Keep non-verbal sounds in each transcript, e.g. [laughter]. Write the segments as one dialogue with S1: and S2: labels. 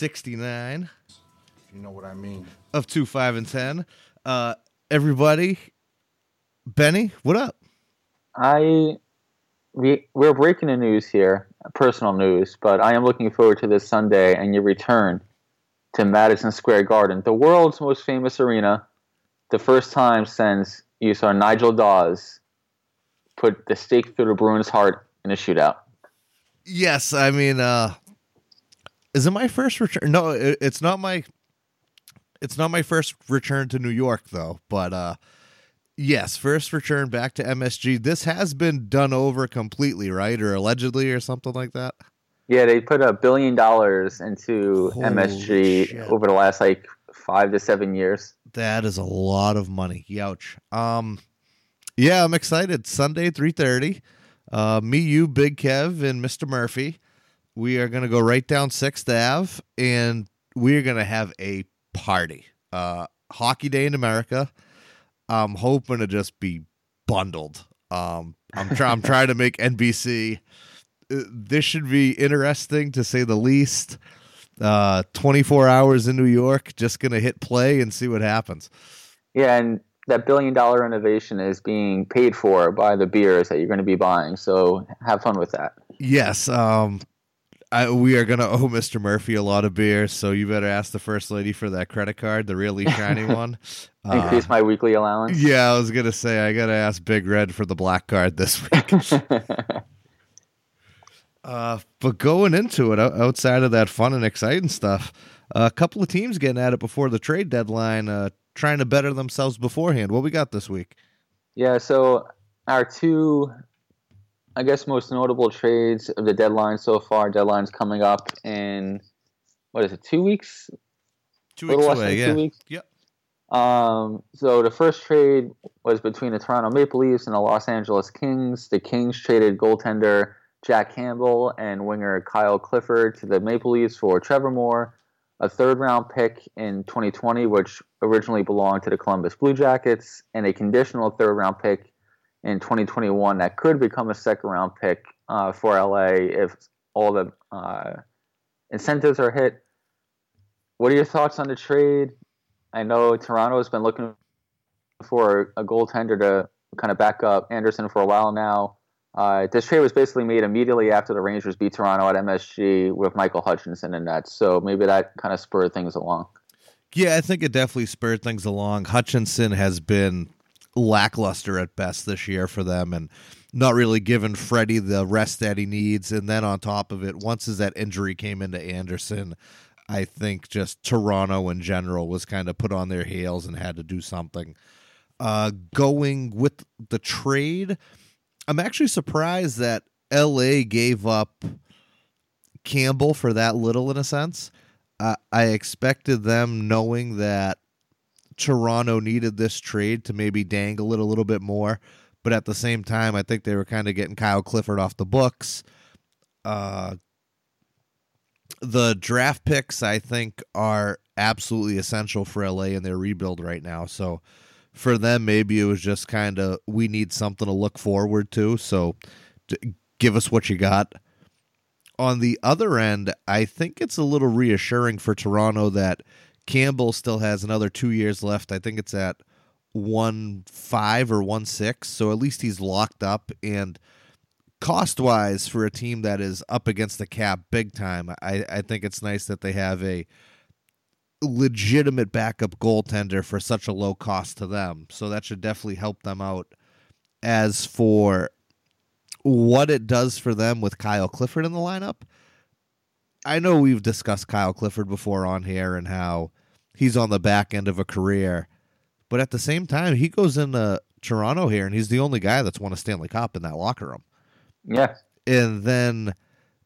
S1: 69 if You
S2: know what I mean?
S3: of 2, 5, and 10. Uh, everybody, Benny, what up?
S4: I we we're breaking the news here, personal news, but I am looking forward to this Sunday and your return to Madison Square Garden, the world's most famous arena. The first time since you saw Nigel Dawes put the stake through the Bruins' heart in a shootout.
S3: Yes, I mean, uh, is it my first return? No, it, it's not my. It's not my first return to New York though, but uh, yes, first return back to MSG. This has been done over completely, right, or allegedly, or something like that.
S4: Yeah, they put a billion dollars into
S3: Holy
S4: MSG
S3: shit.
S4: over the last like five to seven years.
S3: That is a lot of money. Youch. Um, yeah, I'm excited. Sunday, three thirty. Uh, me, you, Big Kev, and Mister Murphy. We are gonna go right down Sixth Ave, and we are gonna have a party. Uh, hockey day in America. I'm hoping to just be bundled. Um, I'm trying. I'm trying to make NBC. Uh, This should be interesting to say the least uh 24 hours in New York just gonna hit play and see what happens
S4: Yeah, and that billion dollar innovation is being paid for by the beers that you're going to be buying. So have fun with that.
S3: yes um I, we are gonna [laughs] owe Mr. Murphy a lot of beer, so you better ask the first lady for that credit card, the really shiny [laughs] one. Uh,
S4: Increase my weekly allowance.
S3: yeah, I was gonna say I gotta ask Big Red for the black card this [laughs] week. uh, but going into it, outside of that fun and exciting stuff, a couple of teams getting at it before the trade deadline, uh, trying to better themselves beforehand. What we got this week?
S4: yeah, so our two, I guess, most notable trades of the deadline so far. Deadline's coming up in what is it? Two weeks?
S3: Two weeks away, yeah.
S4: two weeks.
S3: Yep.
S4: Um, so the first trade was between the Toronto Maple Leafs and the Los Angeles Kings. The Kings traded goaltender Jack Campbell and winger Kyle Clifford to the Maple Leafs for Trevor Moore, a third round pick in 2020, which originally belonged to the Columbus Blue Jackets, and a conditional third round pick in 2021 that could become a second round pick uh, for LA if all the uh, incentives are hit. What are your thoughts on the trade? I know Toronto has been looking for a goaltender to kind of back up Anderson for a while now. Uh, this trade was basically made immediately after the Rangers beat Toronto at MSG with Michael Hutchinson in net, so maybe that kind of spurred things along.
S3: Yeah, I think it definitely spurred things along. Hutchinson has been lackluster at best this year for them and not really giving Freddie the rest that he needs. And then on top of it, once as that injury came into Anderson, I think just Toronto in general was kind of put on their heels and had to do something. Uh, going with the trade, I'm actually surprised that LA gave up Campbell for that little in a sense. I I expected them knowing that Toronto needed this trade to maybe dangle it a little bit more, but at the same time, I think they were kind of getting Kyle Clifford off the books. Uh, the draft picks, I think, are absolutely essential for LA in their rebuild right now. So for them, maybe it was just kind of we need something to look forward to. So d- give us what you got on the other end, I think it's a little reassuring for Toronto that Campbell still has another two years left. I think it's at one five or one six, so at least he's locked up. And cost wise, for a team that is up against the cap big time, I, I think it's nice that they have a legitimate backup goaltender for such a low cost to them. So that should definitely help them out. As for what it does for them with Kyle Clifford in the lineup. I know we've discussed Kyle Clifford before on here and how he's on the back end of a career, But at the same time, he goes into Toronto here, and he's the only guy that's won a Stanley Cup in that locker room.
S4: Yeah.
S3: And then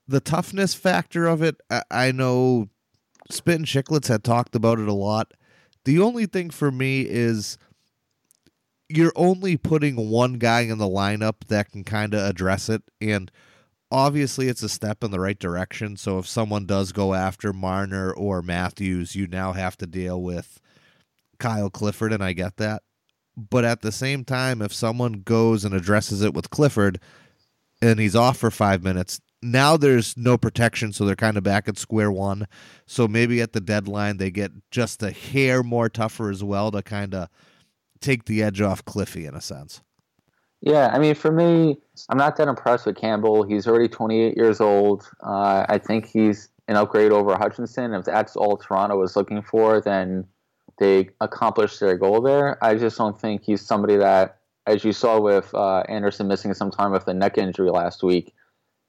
S3: the toughness factor of it, I, I know Spit and Chicklets had talked about it a lot. The only thing for me is you're only putting one guy in the lineup that can kind of address it. And obviously, it's a step in the right direction. So if someone does go after Marner or Matthews, you now have to deal with Kyle Clifford, and I get that. But at the same time, if someone goes and addresses it with Clifford and he's off for five minutes, now there's no protection, so they're kind of back at square one. So maybe at the deadline they get just a hair more tougher as well to kind of take the edge off Cliffy in a sense.
S4: Yeah, I mean, for me, I'm not that impressed with Campbell. He's already 28 years old. Uh, I think he's an upgrade over Hutchinson. If that's all Toronto was looking for, then they accomplished their goal there. I just don't think he's somebody that, as you saw with uh, Anderson missing some time with the neck injury last week,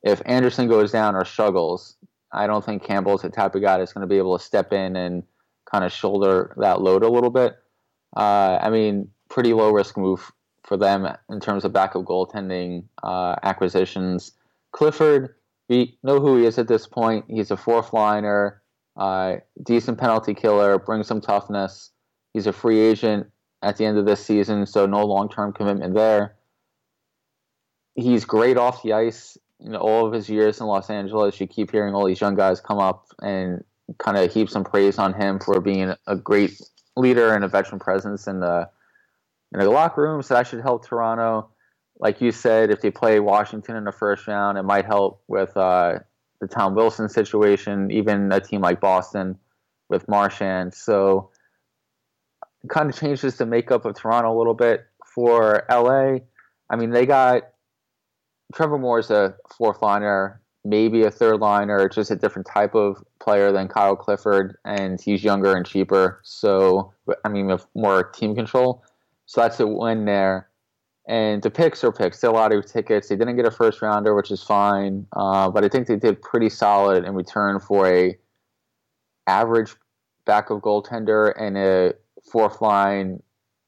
S4: if Anderson goes down or struggles, I don't think Campbell's the type of guy that's going to be able to step in and kind of shoulder that load a little bit. Uh, I mean, pretty low risk move for them in terms of backup goaltending uh, acquisitions. Clifford, we know who he is at this point. He's a fourth liner, uh, decent penalty killer, brings some toughness. He's a free agent at the end of this season, so no long term commitment there. He's great off the ice you know, all of his years in Los Angeles, you keep hearing all these young guys come up and kind of heap some praise on him for being a great leader and a veteran presence in the in the locker room. So that should help Toronto. Like you said, if they play Washington in the first round, it might help with uh, the Tom Wilson situation. Even a team like Boston with Marchand. So it kind of changes the makeup of Toronto a little bit. For LA, I mean, they got Trevor Moore is a fourth liner, maybe a third liner, just a different type of player than Kyle Clifford, and he's younger and cheaper. So, I mean, with more team control. So that's a win there. And the picks are picks. They're lottery tickets. They didn't get a first rounder, which is fine. Uh, but I think they did pretty solid in return for a average backup goaltender and a fourth line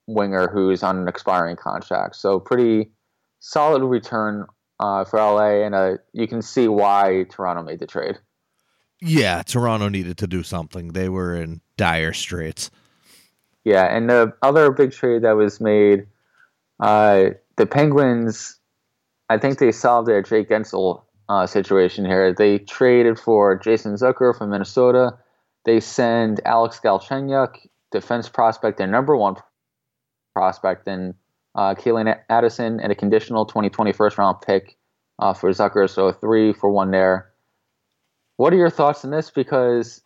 S4: winger who's on an expiring contract. So pretty solid return uh, for LA, and uh, you can see why Toronto made the trade.
S3: Yeah, Toronto needed to do something. They were in dire straits.
S4: Yeah, and the other big trade that was made, uh, the Penguins, I think they solved their Jake Guentzel uh, situation here. They traded for Jason Zucker from Minnesota. They send Alex Galchenyuk, defense prospect, their number one prospect, and uh, Calen Addison, and a conditional 2020 first round pick uh, for Zucker. So three for one there. What are your thoughts on this? Because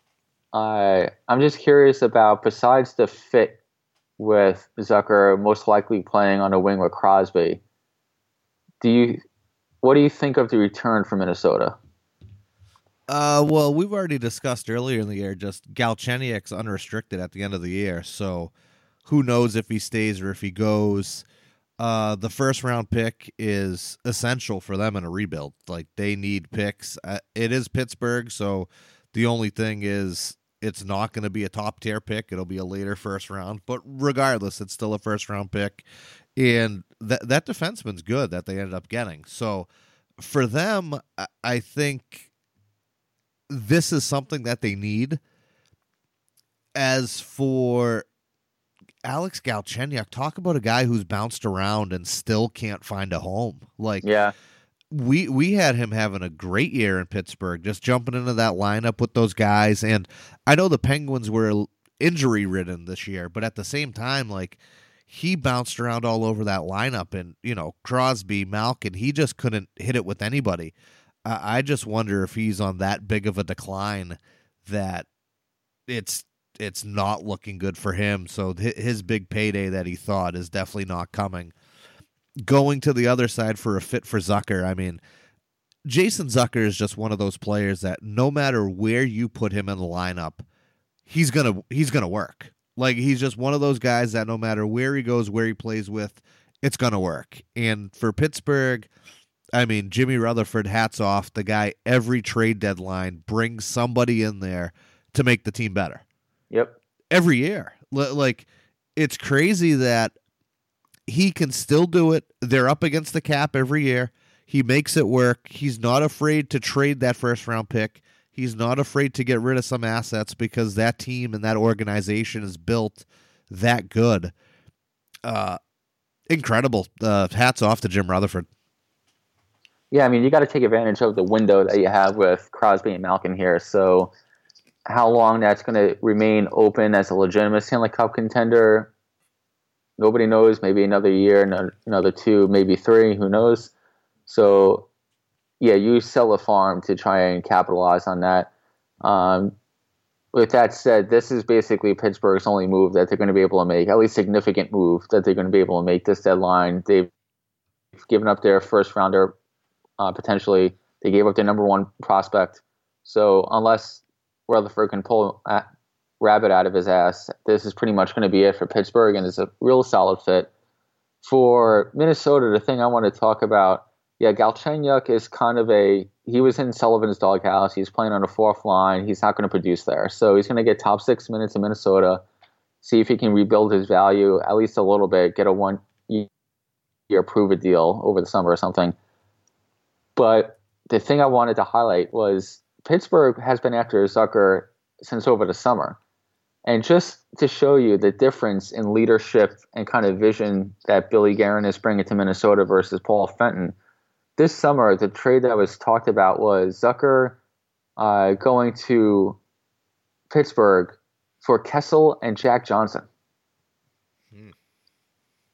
S4: uh, I'm just curious about, besides the fit with Zucker most likely playing on a wing with Crosby, do you what do you think of the return from Minnesota?
S3: Uh, well, we've already discussed earlier in the year just Galchenyuk's unrestricted at the end of the year, so who knows if he stays or if he goes. Uh, the first round pick is essential for them in a rebuild. Like they need picks. Uh, it is Pittsburgh, so the only thing is it's not going to be a top tier pick. It'll be a later first round, but regardless, it's still a first round pick, and that that defenseman's good that they ended up getting. So for them, I think this is something that they need. As for Alex Galchenyuk, talk about a guy who's bounced around and still can't find a home. Like,
S4: yeah,
S3: we we had him having a great year in Pittsburgh, just jumping into that lineup with those guys. And I know the Penguins were injury ridden this year, but at the same time, like he bounced around all over that lineup, and you know Crosby, Malkin, he just couldn't hit it with anybody. I just wonder if he's on that big of a decline that it's it's not looking good for him. So his big payday that he thought is definitely not coming. Going to the other side for a fit for Zucker, I mean, Jason Zucker is just one of those players that no matter where you put him in the lineup, he's gonna he's gonna work. Like he's just one of those guys that no matter where he goes, where he plays with, it's gonna work. And for Pittsburgh, I mean, Jimmy Rutherford, hats off. The guy every trade deadline brings somebody in there to make the team better.
S4: Yep.
S3: Every year. Like it's crazy that he can still do it. They're up against the cap every year. He makes it work. He's not afraid to trade that first round pick. He's not afraid to get rid of some assets because that team and that organization is built that good. Uh, incredible. Uh, hats off to Jim Rutherford.
S4: Yeah, I mean, you got to take advantage of the window that you have with Crosby and Malkin here. So, how long that's going to remain open as a legitimate Stanley Cup contender, nobody knows. Maybe another year, another, two, maybe three. Who knows? So, yeah, you sell a farm to try and capitalize on that. Um, with that said, this is basically Pittsburgh's only move that they're going to be able to make, at least significant move that they're going to be able to make this deadline. They've given up their first rounder uh, potentially. They gave up their number one prospect. So unless Rutherford can pull rabbit out of his ass, this is pretty much going to be it for Pittsburgh, and it's a real solid fit. For Minnesota, the thing I want to talk about, yeah, Galchenyuk is kind of a he was in Sullivan's doghouse. He's playing on the fourth line. He's not going to produce there, so he's going to get top six minutes in Minnesota. See if he can rebuild his value at least a little bit. Get a one year prove it deal over the summer or something. But the thing I wanted to highlight was Pittsburgh has been after Zucker since over the summer. And just to show you the difference in leadership and kind of vision that Billy Guerin is bringing to Minnesota versus Paul Fenton, this summer the trade that was talked about was Zucker uh, going to Pittsburgh for Kessel and Jack Johnson. Hmm.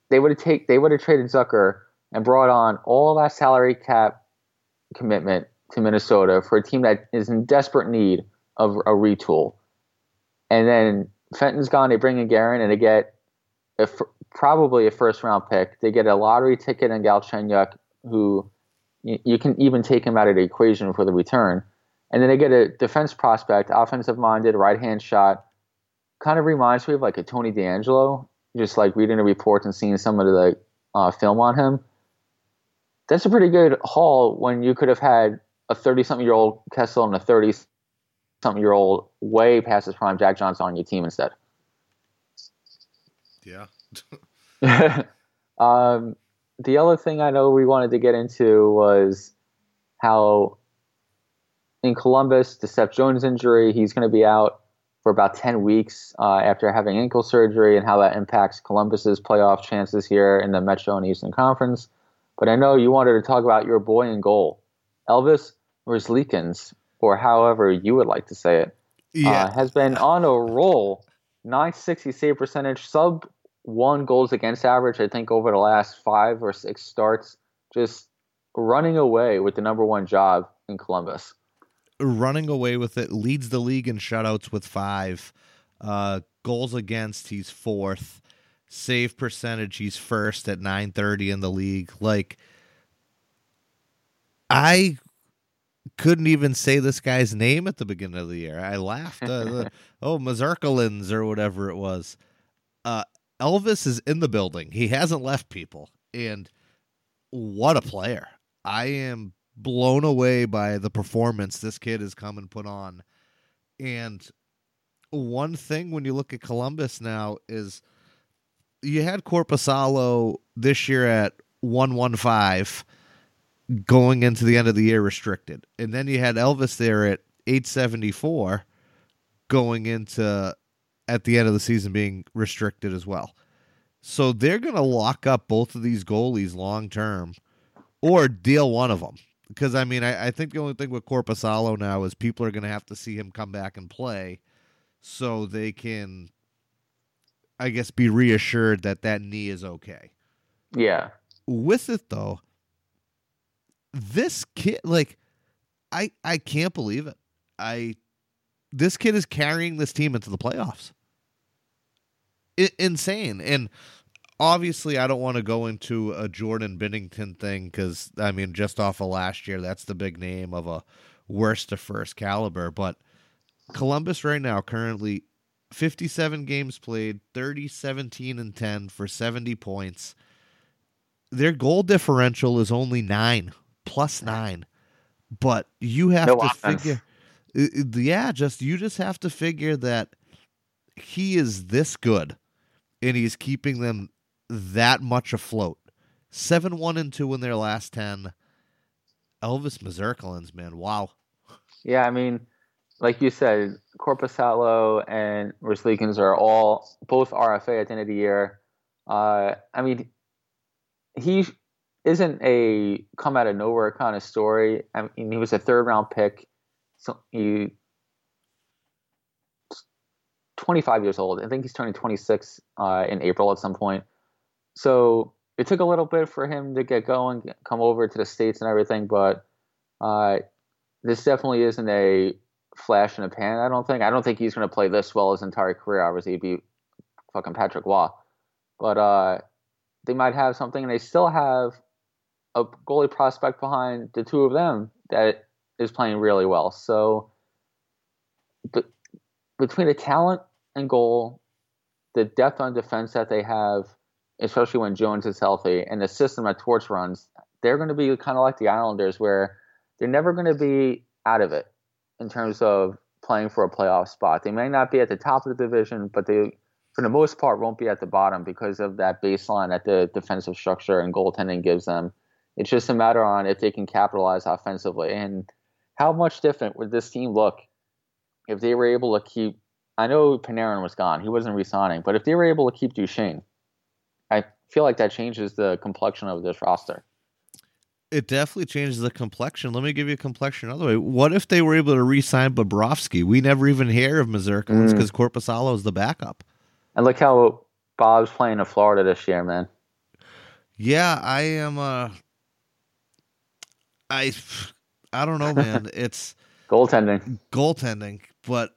S4: They would have take they would have traded Zucker and brought on all that salary cap commitment to Minnesota for a team that is in desperate need of a retool. And then Fenton's gone. They bring in Guerin and they get probably a first round pick. They get a lottery ticket in Galchenyuk, who you, you can even take him out of the equation for the return. And then they get a defense prospect, offensive minded, right hand shot. Kind of reminds me of like a Tony DeAngelo, just like reading the reports and seeing some of the uh, film on him that's a pretty good haul when you could have had a 30 something year old Kessel and a 30 something year old way past his prime Jack Johnson on your team instead.
S3: Yeah. [laughs]
S4: um, the other thing I know we wanted to get into was how in Columbus, the Seth Jones injury, he's going to be out for about 10 weeks uh, after having ankle surgery and how that impacts Columbus's playoff chances here in the Metro and Eastern Conference. But I know you wanted to talk about your boy in goal, Elvis Merzlikins, or however you would like to say it. Yeah. Uh, has been on a roll, 960 save percentage, sub one goals against average, I think, over the last five or six starts. Just running away with the number one job in Columbus.
S3: Running away with it, leads the league in shutouts with five. Uh, goals against, he's fourth save percentage he's first at 930 in the league like i couldn't even say this guy's name at the beginning of the year. I laughed uh, [laughs] oh Mazurkalins or whatever it was. Uh, elvis is in the building. He hasn't left people. And what a player. I am blown away by the performance this kid has come and put on. And one thing when you look at columbus now is – you had Korpisalo this year at 115 going into the end of the year restricted. And then you had Elvis there at 874 going into at the end of the season being restricted as well. So they're going to lock up both of these goalies long term or deal one of them. Because, I mean, I, I think the only thing with Korpisalo now is people are going to have to see him come back and play so they can I guess, be reassured that that knee is okay.
S4: Yeah.
S3: With it though, this kid, like, I I can't believe it. I this kid is carrying this team into the playoffs. Insane, and obviously, I don't want to go into a Jordan Binnington thing because I mean, just off of last year, that's the big name of a worst to first caliber. But Columbus right now currently 57 games played, 30, 17, and 10 for 70 points. Their goal differential is only nine, plus nine. But you have no to offense. figure, yeah, just you just have to figure that he is this good and he's keeping them that much afloat. Seven one and two in their last ten. Elvis Mazurkalins, man, wow.
S4: Yeah, I mean, like you said, Korpisalo and Merzlikins are all both RFA at the end of the year. Uh, I mean, he isn't a come out of nowhere kind of story. I mean, he was a third round pick. So he 25 years old. I think he's turning 26 uh, in April at some point. So it took a little bit for him to get going, come over to the states and everything. But uh, this definitely isn't a flash in the pan. I don't think. I don't think he's going to play this well his entire career. Obviously, he'd be fucking Patrick Roy. But uh, they might have something, and they still have a goalie prospect behind the two of them that is playing really well. So, but between the talent and goal, the depth on defense that they have, especially when Jones is healthy, and the system that Torch runs, they're going to be kind of like the Islanders, where they're never going to be out of it in terms of playing for a playoff spot. They may not be at the top of the division, but they, for the most part, won't be at the bottom because of that baseline that the defensive structure and goaltending gives them. It's just a matter on if they can capitalize offensively. And how much different would this team look if they were able to keep? I know Panarin was gone; he wasn't resigning. But if they were able to keep Duchene, I feel like that changes the complexion of this roster.
S3: It definitely changes the complexion. Let me give you a complexion another way. What if they were able to re-sign Bobrovsky? We never even hear of Mazurka because mm. Korpisalo is the backup.
S4: And look how Bob's playing in Florida this year, man.
S3: Yeah, I am. Uh, I I don't know, man. [laughs] It's
S4: goaltending.
S3: Goaltending, but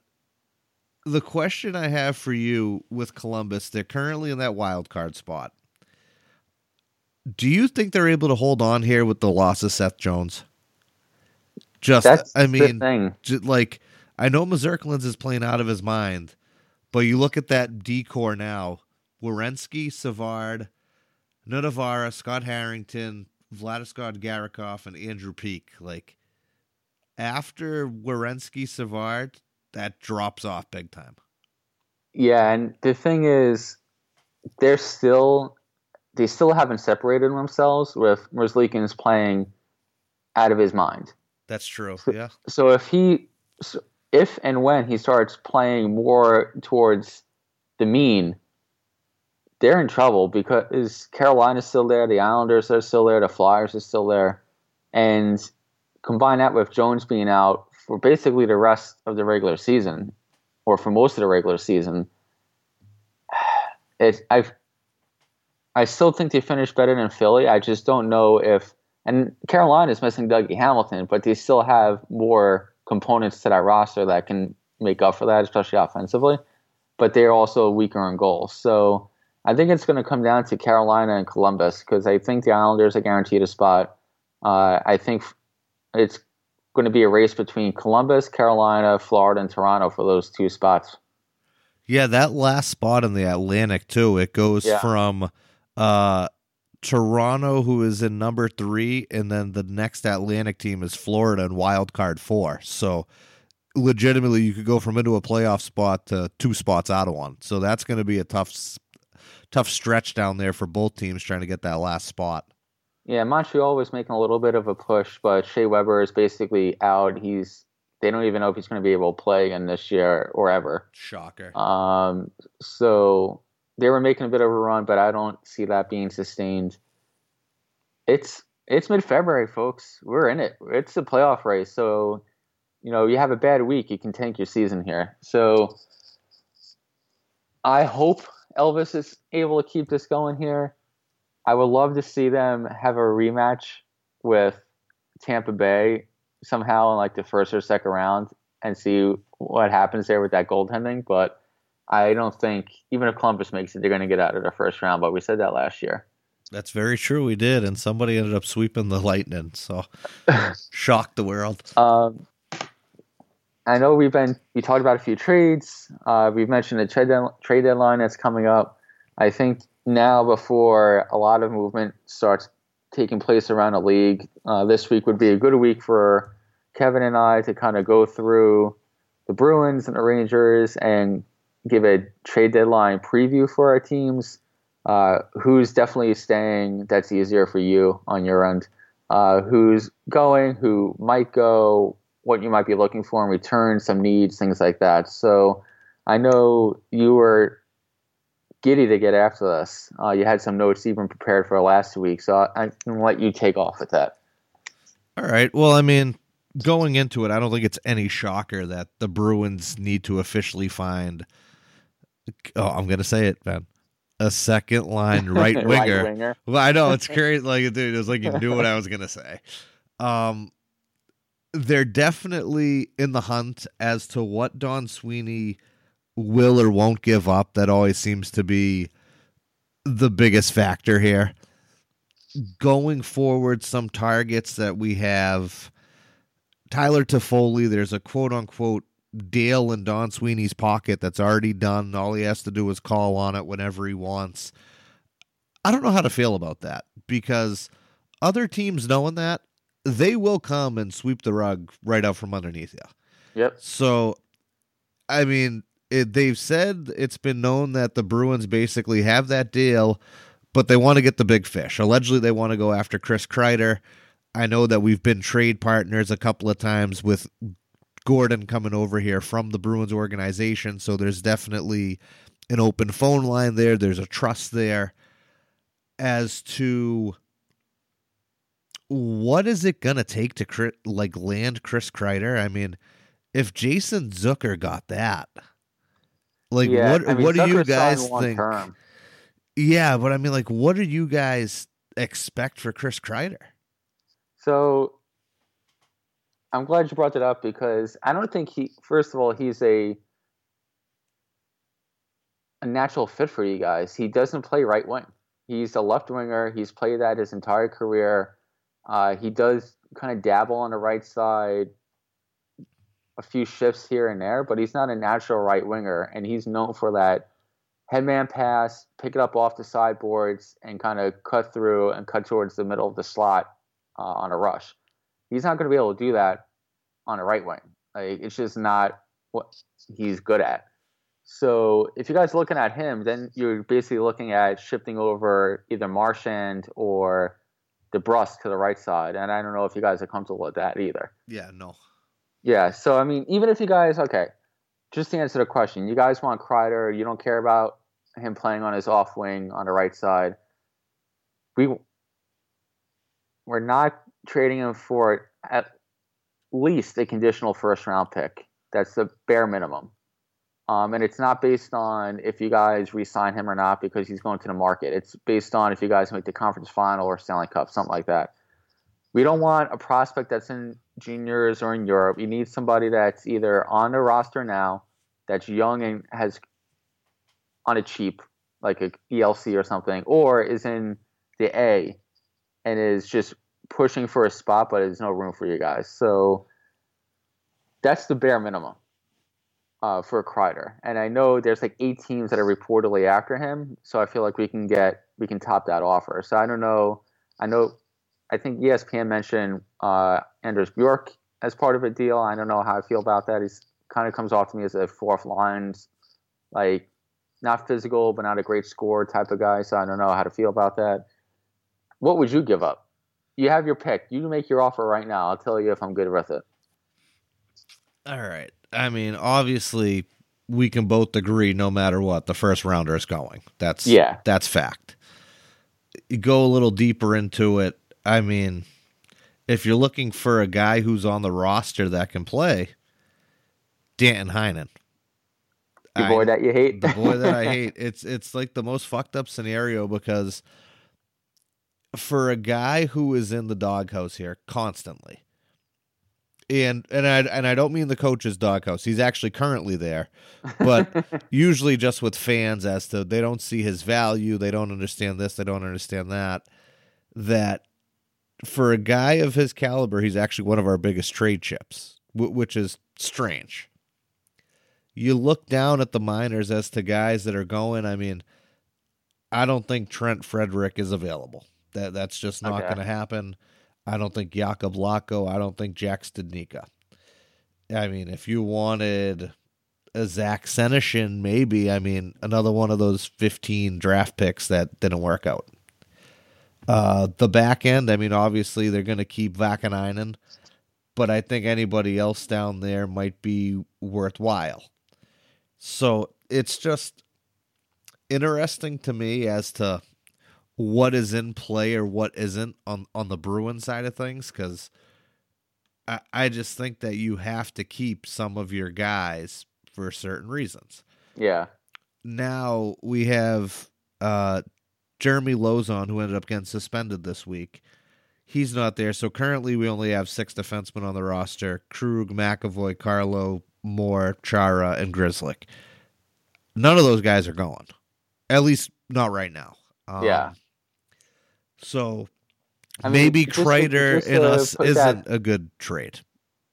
S3: the question I have for you with Columbus, they're currently in that wild card spot. Do you think they're able to hold on here with the loss of Seth Jones? Just, That's I mean, just like I know Mazurklins is playing out of his mind, but you look at that D corps now: Werenski, Savard, Nutivaara, Scott Harrington, Vladislav Gavrikov, and Andrew Peeke. Like after Werenski, Savard, that drops off big time.
S4: Yeah, and the thing is, they're still they still haven't separated themselves with Merzlikins playing out of his mind.
S3: That's true. Yeah.
S4: So if he, if and when he starts playing more towards the mean, they're in trouble because Carolina's still there, the Islanders are still there, the Flyers are still there, and combine that with Jones being out for basically the rest of the regular season, or for most of the regular season. [sighs] It, I've I still think they finished better than Philly. I just don't know if and Carolina is missing Dougie Hamilton, but they still have more components to that roster that can make up for that, especially offensively. But they're also weaker in goals. So I think it's going to come down to Carolina and Columbus because I think the Islanders are guaranteed a spot. Uh, I think it's going to be a race between Columbus, Carolina, Florida, and Toronto for those two spots.
S3: Yeah, that last spot in the Atlantic too. It goes yeah. from uh, Toronto, who is in number three, and then the next Atlantic team is Florida in wild card four. So legitimately, you could go from into a playoff spot to two spots out of one. So that's going to be a tough, tough stretch down there for both teams trying to get that last spot.
S4: Yeah, Montreal was making a little bit of a push, but Shea Weber is basically out. He's they don't even know if he's going to be able to play again this year or ever.
S3: Shocker.
S4: Um, so they were making a bit of a run, but I don't see that being sustained. It's it's mid February, folks. We're in it. It's a playoff race, so you know you have a bad week, you can tank your season here. So I hope Elvis is able to keep this going here. I would love to see them have a rematch with Tampa Bay somehow in like the first or second round and see what happens there with that goaltending. But I don't think even if Columbus makes it, they're going to get out of the first round. But we said that last year.
S3: That's very true. We did, and somebody ended up sweeping the Lightning, so [laughs] shocked the world.
S4: Um, I know we've been we talked about a few trades. Uh, we've mentioned the trade trade deadline that's coming up. I think now before a lot of movement starts taking place around the league, uh, this week would be a good week for Kevin and I to kind of go through the Bruins and the Rangers and give a trade deadline preview for our teams. Uh, who's definitely staying? That's easier for you on your end. Uh, who's going? Who might go? What you might be looking for in return? Some needs, things like that. So I know you were giddy to get after this. Uh, you had some notes even prepared for last week, so I, I can let you take off with that.
S3: All right. Well, I mean, going into it, I don't think it's any shocker that the Bruins need to officially find. Oh, I'm gonna say it, Ben. A second line [laughs] right winger.
S4: winger.
S3: Well, I know it's crazy. Like, dude, it was like you knew what I was gonna say. Um, they're definitely in the hunt as to what Don Sweeney will or won't give up. That always seems to be the biggest factor here. Going forward, some targets that we have Tyler Toffoli, there's a quote unquote deal in Don Sweeney's pocket that's already done. All he has to do is call on it whenever he wants. I don't know how to feel about that because other teams knowing that, they will come and sweep the rug right out from underneath you.
S4: Yep.
S3: So, I mean, it, they've said it's been known that the Bruins basically have that deal, but they want to get the big fish. Allegedly, they want to go after Chris Kreider. I know that we've been trade partners a couple of times with Gordon coming over here from the Bruins organization, so there's definitely an open phone line there. There's a trust there as to what is it gonna take to like land Chris Kreider? I mean, if Jason Zucker got that, like
S4: yeah,
S3: what
S4: I mean,
S3: what do you guys think?
S4: term.
S3: Yeah, but I mean, like, what do you guys expect for Chris Kreider?
S4: So I'm glad you brought that up because I don't think he. First of all, he's a a natural fit for you guys. He doesn't play right wing. He's a left winger. He's played that his entire career. Uh, he does kind of dabble on the right side, a few shifts here and there, but he's not a natural right winger, and he's known for that headman pass, pick it up off the sideboards, and kind of cut through and cut towards the middle of the slot uh, on a rush. He's not going to be able to do that on a right wing. Like it's just not what he's good at. So if you guys looking at him, then you're basically looking at shifting over either Marchand or DeBrusk to the right side, and I don't know if you guys are comfortable with that either.
S3: Yeah, no.
S4: Yeah, so I mean, even if you guys okay, just to answer the question, you guys want Kreider, you don't care about him playing on his off wing on the right side. We we're not trading him for at least a conditional first round pick. That's the bare minimum. Um, and it's not based on if you guys re-sign him or not because he's going to the market. It's based on if you guys make the conference final or Stanley Cup, something like that. We don't want a prospect that's in juniors or in Europe. You need somebody that's either on the roster now, that's young and has on a cheap, like a ELC or something, or is in the A and is just pushing for a spot, but there's no room for you guys. So that's the bare minimum uh, for Kreider. And I know there's like eight teams that are reportedly after him, so I feel like we can get we can top that offer. So I don't know. I know. I think ESPN mentioned uh, Anders Bjork as part of a deal. I don't know how I feel about that. He's kind of comes off to me as a fourth line, like not physical but not a great scorer type of guy. So I don't know how to feel about that. What would you give up? You have your pick. You make your offer right now. I'll tell you if I'm good with it.
S3: All right. I mean, obviously, we can both agree no matter what, the first rounder is going. That's
S4: Yeah.
S3: that's fact. You go a little deeper into it. I mean, if you're looking for a guy who's on the roster that can play, Danton Heinen.
S4: The boy that you hate.
S3: the boy that I [laughs] hate. It's it's like the most fucked up scenario because for a guy who is in the doghouse here constantly, and and I and I don't mean the coach's doghouse. He's actually currently there, but [laughs] usually just with fans as to they don't see his value, they don't understand this, they don't understand that. That for a guy of his caliber, he's actually one of our biggest trade chips, wh- which is strange you look down at the minors as to guys that are going. I mean, I don't think Trent Frederic is available. That that's just not
S4: Okay.
S3: going to happen. I don't think Jakub Lauko. I don't think Jack Studnicka. I mean, if you wanted a Zach Senyshyn, maybe. I mean, another one of those 15 draft picks that didn't work out. Uh, the back end, I mean, obviously they're going to keep Vaakanainen, but I think anybody else down there might be worthwhile. So it's just interesting to me as to what is in play or what isn't on on the Bruin side of things because I, I just think that you have to keep some of your guys for certain reasons.
S4: Yeah.
S3: Now we have uh, Jeremy Lauzon, who ended up getting suspended this week. He's not there, so currently we only have six defensemen on the roster: Krug, McAvoy, Carlo, Moore, Chara, and Grzelcyk. None of those guys are going, at least not right now. Um,
S4: Yeah.
S3: So
S4: I mean,
S3: maybe
S4: just
S3: Kreider
S4: just to
S3: us isn't
S4: that-
S3: a good trade.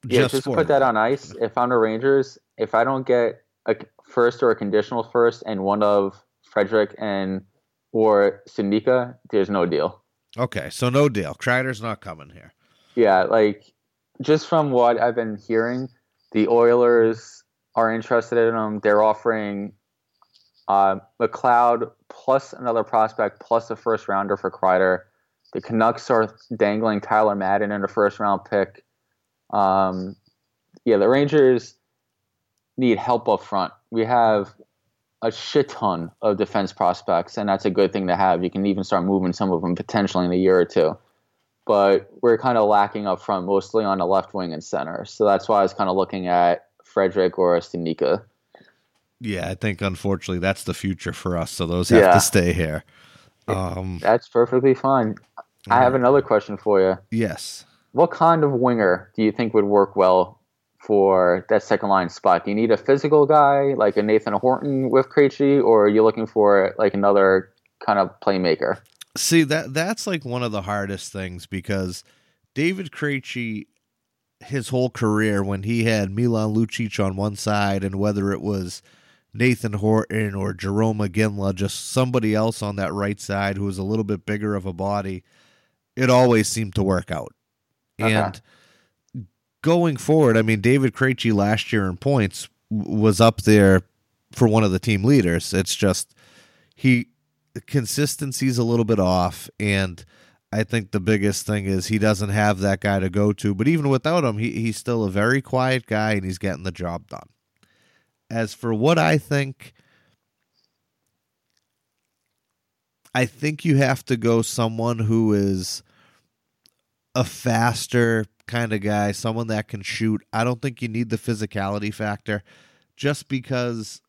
S4: Yeah, just,
S3: for
S4: put that on ice. If I'm the Rangers, if I don't get a first or a conditional first and one of Frederic and or Sundika, there's no deal.
S3: Okay, so no deal. Kreider's not coming here.
S4: Yeah, like just from what I've been hearing, the Oilers are interested in him. They're offering uh, McLeod plus another prospect plus a first rounder for Kreider. The Canucks are dangling Tyler Madden in a first round pick. Um, yeah, the Rangers need help up front. We have a shit ton of defense prospects, and that's a good thing to have. You can even start moving some of them potentially in a year or two but we're kind of lacking up front, mostly on the left wing and center. So that's why I was kind of looking at Frederic or Stanika.
S3: Yeah, I think unfortunately that's the future for us. So those have
S4: Yeah.
S3: to stay here. Um,
S4: That's perfectly fine. I have another question for you.
S3: yes.
S4: What kind of winger do you think would work well for that second line spot? Do you need a physical guy like a Nathan Horton with Krejci, or are you looking for like another kind of playmaker?
S3: See that that's like one of the hardest things because David Krejci, his whole career when he had Milan Lucic on one side and whether it was Nathan Horton or Jarome Iginla, just somebody else on that right side who was a little bit bigger of a body, it always seemed to work out.
S4: Okay.
S3: And going forward, I mean, David Krejci last year in points was up there for one of the team leaders. It's just he consistency's a little bit off, and I think the biggest thing is he doesn't have that guy to go to. But even without him, he, he's still a very quiet guy, and he's getting the job done. As for what I think, I think you have to go someone who is a faster kind of guy, someone that can shoot. I don't think you need the physicality factor just because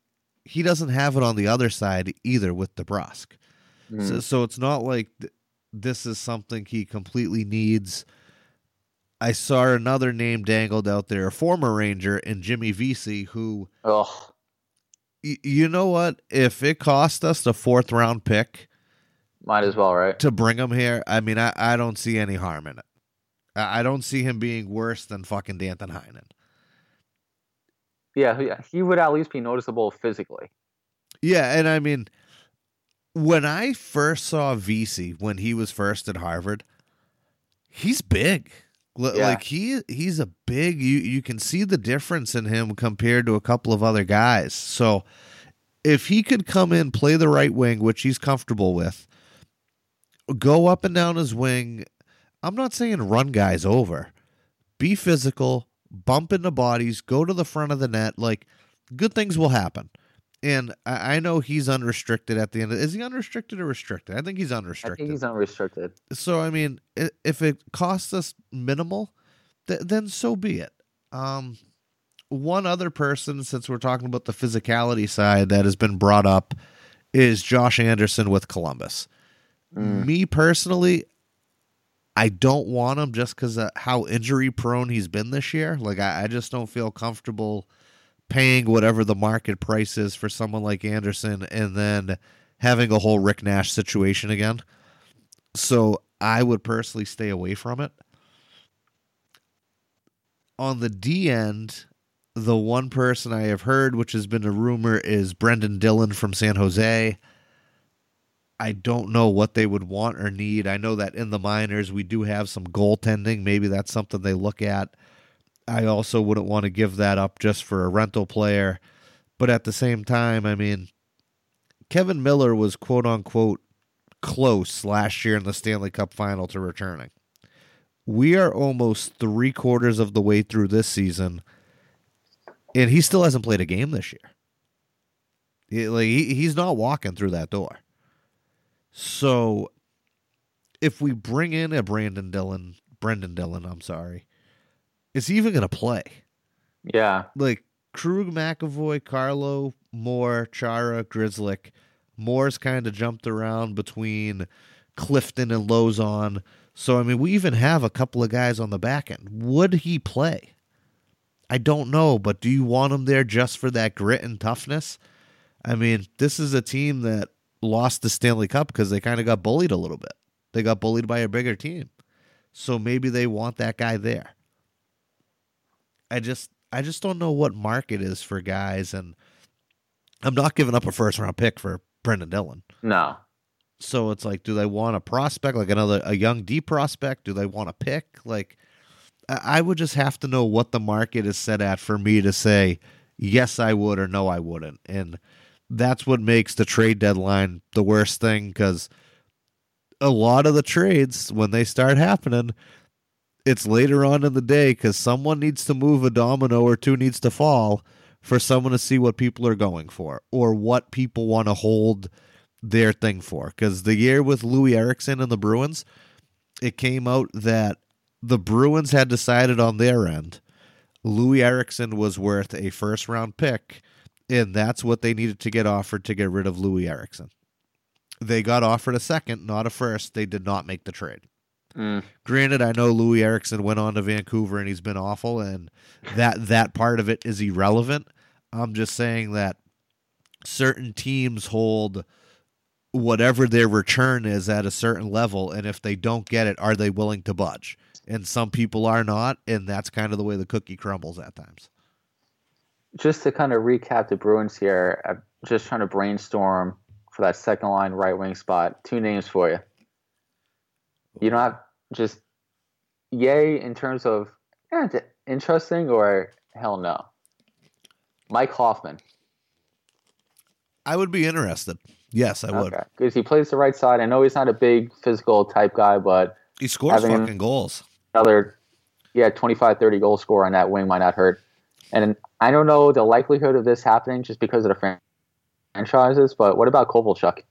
S3: he doesn't have it on the other side either with DeBrusk. So, mm. so it's not like th- this is something he completely needs. I saw another name dangled out there, a former Ranger and Jimmy Vesey, who
S4: Ugh.
S3: y- you know what? If it cost us the fourth round pick
S4: Might as well, right?
S3: to bring him here, I mean, I, I don't see any harm in it. I, I don't see him being worse than fucking Danton Heinen.
S4: Yeah, he- he would at least be noticeable physically.
S3: Yeah, and I mean, when I first saw Vesey when he was first at Harvard, he's big. L-
S4: Yeah.
S3: Like he he's a big. You you can see the difference in him compared to a couple of other guys. So if he could come in, play the right wing, which he's comfortable with, go up and down his wing. I'm not saying run guys over. Be physical, bump into bodies, go to the front of the net. Like good things will happen. And I I know he's unrestricted at the end. Of, is he unrestricted or restricted? I think he's unrestricted.
S4: I think he's unrestricted.
S3: so I mean, if it costs us minimal, th- then so be it. Um, one other person, since we're talking about the physicality side, that has been brought up is Josh Anderson with Columbus. Me personally, I don't want him just because of how injury prone he's been this year. Like I, I just don't feel comfortable paying whatever the market price is for someone like Anderson and then having a whole Rick Nash situation again. So I would personally stay away from it. On the D end, the one person I have heard, which has been a rumor, is Brendan Dillon from San Jose. I don't know what they would want or need. I know that in the minors we do have some goaltending. Maybe that's something they look at. I also wouldn't want to give that up just for a rental player. But at the same time, I mean, Kevan Miller was quote unquote close last year in the Stanley Cup final to returning. We are almost three quarters of the way through this season, and he still hasn't played a game this year. Like he, he's not walking through that door. So, if we bring in a Brandon Dillon, Brendan Dillon, I'm sorry, is he even going to play?
S4: Yeah.
S3: Like Krug, McAvoy, Carlo, Moore, Chara, Grzelcyk. Moore's kind of jumped around between Clifton and Lauzon. So, I mean, we even have a couple of guys on the back end. Would he play? I don't know, but do you want him there just for that grit and toughness? I mean, this is a team that lost the Stanley Cup because they kind of got bullied a little bit. They got bullied by a bigger team. So maybe they want that guy there. I just I just don't know what market is for guys and I'm not giving up a first round pick for Brendan Dillon.
S4: No.
S3: So it's like, do they want a prospect like another a young D prospect? Do they want a pick? Like, I would just have to know what the market is set at for me to say yes, I would or no, I wouldn't, and that's what makes the trade deadline the worst thing because a lot of the trades when they start happening, it's later on in the day because someone needs to move a domino or two needs to fall for someone to see what people are going for or what people want to hold their thing for. Because the year with Loui Eriksson and the Bruins, it came out that the Bruins had decided on their end Loui Eriksson was worth a first round pick, and that's what they needed to get offered to get rid of Loui Eriksson. They got offered a second, not a first. They did not make the trade.
S4: Mm.
S3: Granted, I know Loui Eriksson went on to Vancouver and he's been awful, and that that part of it is irrelevant. I'm just saying that certain teams hold whatever their return is at a certain level, and if they don't get it, are they willing to budge? And some people are not, and that's kind of the way the cookie crumbles at times.
S4: Just to kind of recap the Bruins here, I'm just trying to brainstorm for that second line right wing spot. Two names for you. You don't have just yay in terms of eh, interesting or hell no. Mike Hoffman.
S3: I would be interested. Yes, I would.
S4: Because he plays the right side. I know he's not a big physical type guy, but
S3: He scores fucking goals.
S4: another, yeah, 25, 30 goal scorer on that wing might not hurt. And I don't know the likelihood of this happening just because of the franchises, but what about Kovalchuk?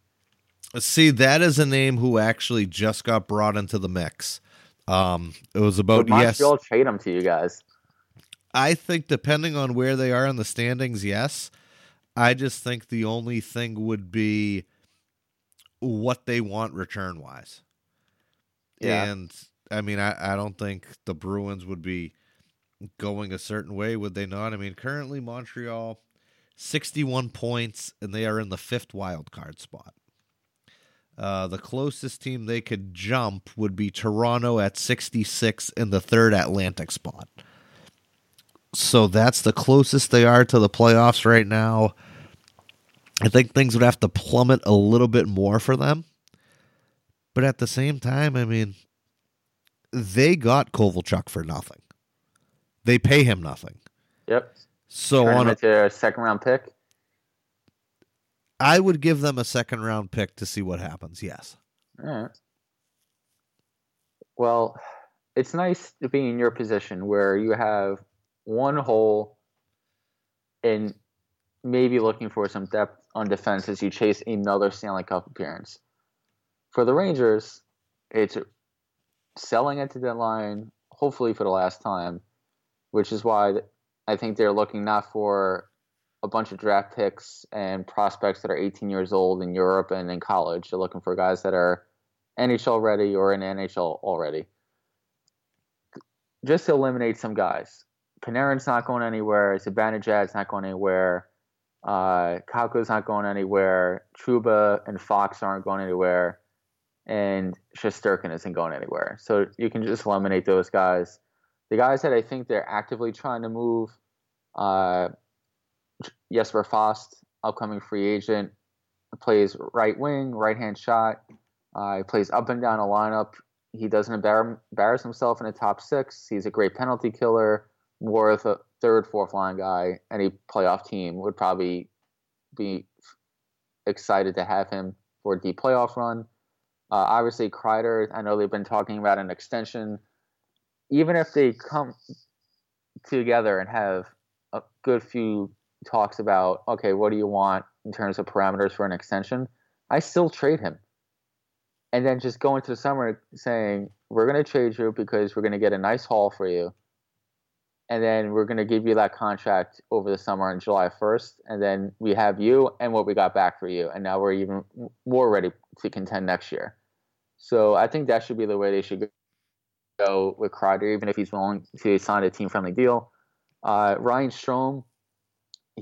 S3: See, that is a name who actually just got brought into the mix. Um, it was
S4: Would
S3: about yes.
S4: Montreal trade him to you guys?
S3: I think depending on where they are in the standings, yes. I just think the only thing would be what they want return wise.
S4: Yeah.
S3: And I mean, I, I don't think the Bruins would be going a certain way, would they not? I mean, currently Montreal, 61 points, and they are in the fifth wild card spot. Uh, the closest team they could jump would be Toronto at 66 in the third Atlantic spot. So that's the closest they are to the playoffs right now. I think things would have to plummet a little bit more for them. But at the same time, I mean, they got Kovalchuk for nothing. They pay him nothing.
S4: Yep.
S3: So
S4: Turn
S3: on a
S4: second round pick.
S3: I would give them a second round pick to see what happens. Yes.
S4: All right. Well, it's nice to be in your position where you have one hole and maybe looking for some depth on defense as you chase another Stanley Cup appearance. For the Rangers, it's selling at the deadline, hopefully for the last time, which is why I think they're looking not for a bunch of draft picks and prospects that are 18 years old in Europe and in college. They're looking for guys that are NHL ready or in NHL already. Just to eliminate some guys. Panarin's not going anywhere. Zibanejad's not going anywhere. Uh, not going anywhere. Trouba and Fox aren't going anywhere. And Shesterkin isn't going anywhere. So you can just eliminate those guys. The guys that I think they're actively trying to move, uh, Jesper Fast, upcoming free agent, plays right wing, right hand shot. Uh, he plays up and down a lineup. He doesn't embarrass himself in the top six. He's a great penalty killer. more of a third, fourth line guy. Any playoff team would probably be excited to have him for deep playoff run. Uh, obviously, Kreider, I know they've been talking about an extension. Even if they come together and have a good few talks about, okay, what do you want in terms of parameters for an extension, I still trade him. And then just go into the summer saying, we're going to trade you because we're going to get a nice haul for you. And then we're going to give you that contract over the summer on July 1st. And then we have you and what we got back for you. And now we're even more ready to contend next year. So I think that should be the way they should go with Kreider, even if he's willing to sign a team friendly deal. Uh, Ryan Strome,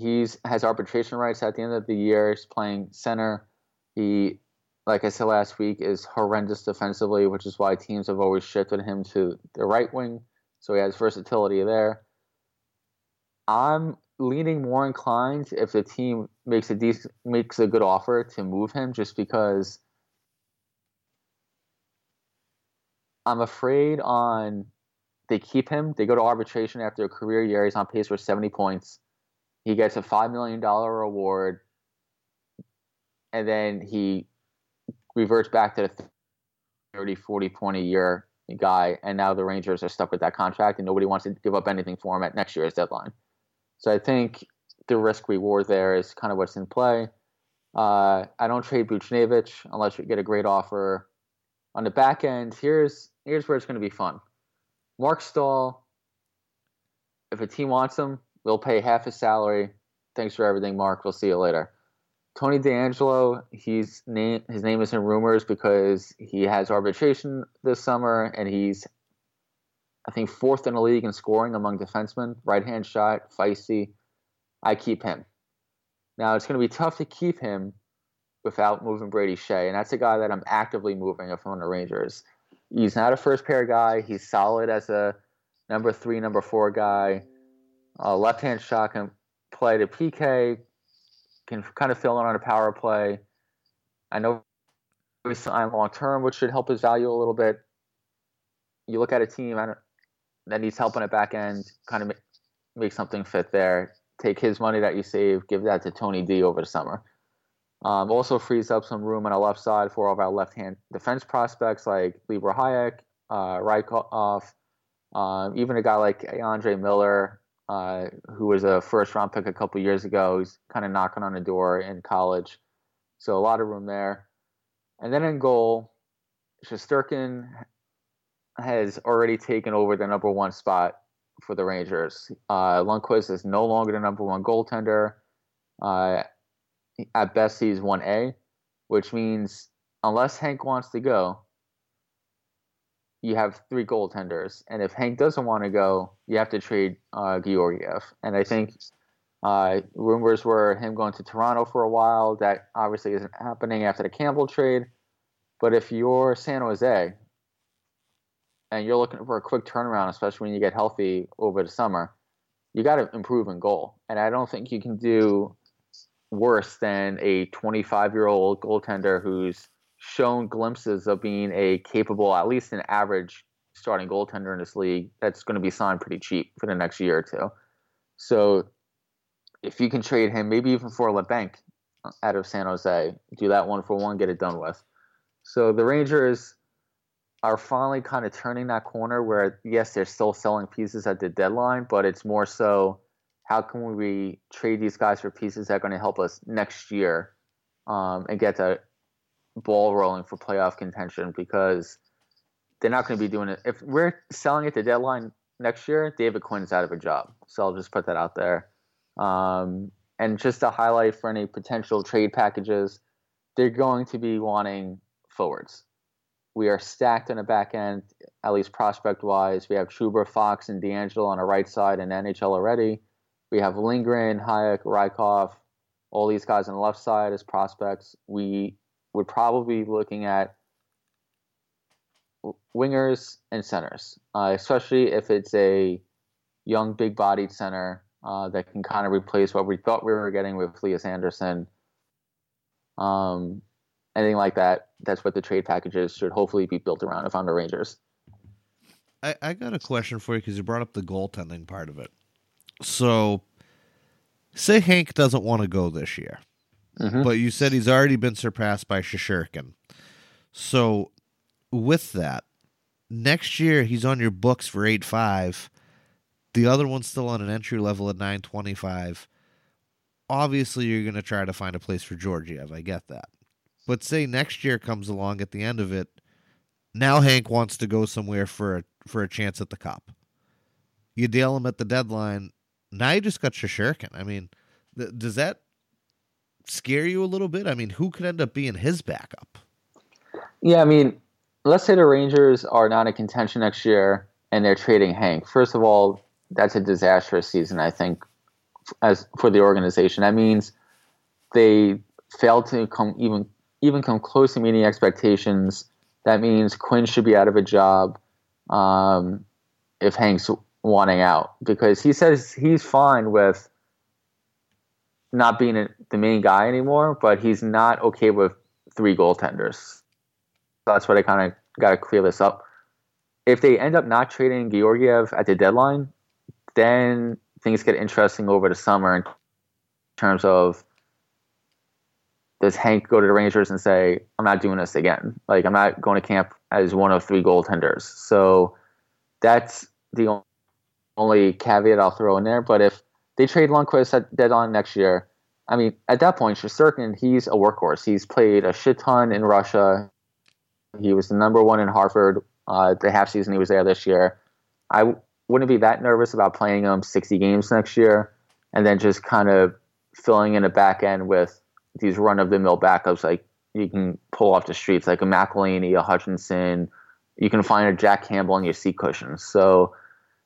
S4: he's has arbitration rights at the end of the year. He's playing center. He, like I said last week, is horrendous defensively, which is why teams have always shifted him to the right wing. So he has versatility there. I'm leaning more inclined if the team makes a decent, makes a good offer to move him, just because I'm afraid on they keep him. They go to arbitration after a career year. He's on pace for 70 points. He gets a $5 million reward, And then he reverts back to the 30, 40 point a year guy. And now the Rangers are stuck with that contract and nobody wants to give up anything for him at next year's deadline. So I think the risk reward there is kind of what's in play. Uh, I don't trade Buchnevich unless you get a great offer. On the back end, here's here's where it's going to be fun. Mark Staal, if a team wants him, we'll pay half his salary. Thanks for everything, Mark. We'll see you later. Tony DeAngelo, he's name his name is in rumors because he has arbitration this summer and he's I think fourth in the league in scoring among defensemen, right hand shot, feisty. I keep him. Now it's going to be tough to keep him without moving Brady Skjei, and that's a guy that I'm actively moving if I'm on the Rangers. He's not a first pair guy. He's solid as a number three, number four guy. Uh, left hand shot can play to PK, can kind of fill in on a power play. I know he's signed long term, which should help his value a little bit. You look at a team that needs help on a back end, kind of make, make something fit there. Take his money that you save, give that to Tony D over the summer. Um, also frees up some room on the left side for all of our left-hand defense prospects like Libor Hajek, uh, Rykov, um, even a guy like Andre Miller, uh, who was a first-round pick a couple years ago. He's kind of knocking on the door in college, so a lot of room there. And then in goal, Shesterkin has already taken over the number one spot for the Rangers. Uh, Lundqvist is no longer the number one goaltender. Uh, at best he's 1A, which means unless Hank wants to go, you have three goaltenders. And if Hank doesn't want to go, you have to trade uh, Georgiev. And I think uh, rumors were him going to Toronto for a while. That obviously isn't happening after the Campbell trade. But if you're San Jose and you're looking for a quick turnaround, especially when you get healthy over the summer, you got to improve in goal. And I don't think you can do worse than a 25 year old goaltender who's shown glimpses of being a capable, at least an average starting goaltender in this league that's going to be signed pretty cheap for the next year or two. So if you can trade him, maybe even for Labanc out of San Jose, do that one for one, get it done with. So the Rangers are finally kind of turning that corner where, yes, they're still selling pieces at the deadline, but it's more so how can we trade these guys for pieces that are going to help us next year um, and get the ball rolling for playoff contention because they're not going to be doing it. If we're selling at the deadline next year, David Quinn's out of a job. So I'll just put that out there. Um, and just to highlight for any potential trade packages, they're going to be wanting forwards. We are stacked on the back end, at least prospect wise. We have Trouba, Fox, and DeAngelo on the right side in NHL already. We have Lindgren, Hajek, Rykov, all these guys on the left side as prospects. We would probably be looking at wingers and centers, uh, especially if it's a young, big-bodied center uh, that can kind of replace what we thought we were getting with Lias Andersson. Um, anything like that. That's what the trade packages should hopefully be built around if I'm the Rangers.
S3: I, I got a question for you because you brought up the goaltending part of it. So, say Hank doesn't want to go this year,
S4: Mhm.
S3: but you said he's already been surpassed by Shesterkin. So, with that, next year he's on your books for eight five. The other one's still on an entry level at nine twenty five. Obviously, you're going to try to find a place for Georgiev. I get that. But say next year comes along at the end of it, now Hank wants to go somewhere for a for a chance at the cup. You deal him at the deadline. Now you just got Shesterkin. I mean, th- does that scare you a little bit? I mean, who could end up being his backup?
S4: Yeah, I mean, let's say the Rangers are not in contention next year and they're trading Hank. First of all, that's a disastrous season, I think, as for the organization. That means they failed to come even even come close to meeting expectations. That means Quinn should be out of a job um, if Hank's wanting out because he says he's fine with not being a, the main guy anymore, but he's not okay with three goaltenders. So that's what I kind of got to clear this up. If they end up not trading Georgiev at the deadline, then things get interesting over the summer in terms of does Hank go to the Rangers and say, I'm not doing this again? Like, I'm not going to camp as one of three goaltenders. So that's the only caveat I'll throw in there. But if they trade Lundqvist at deadline next year, I mean, at that point, Shesterkin, he's a workhorse. He's played a shit ton in Russia. He was the number one in Hartford uh, the half season he was there this year. I w- wouldn't be that nervous about playing him 60 games next year and then just kind of filling in a back end with these run of the mill backups like you can pull off the streets, like a McElhinney, a Hutchinson. You can find a Jack Campbell on your seat cushions. So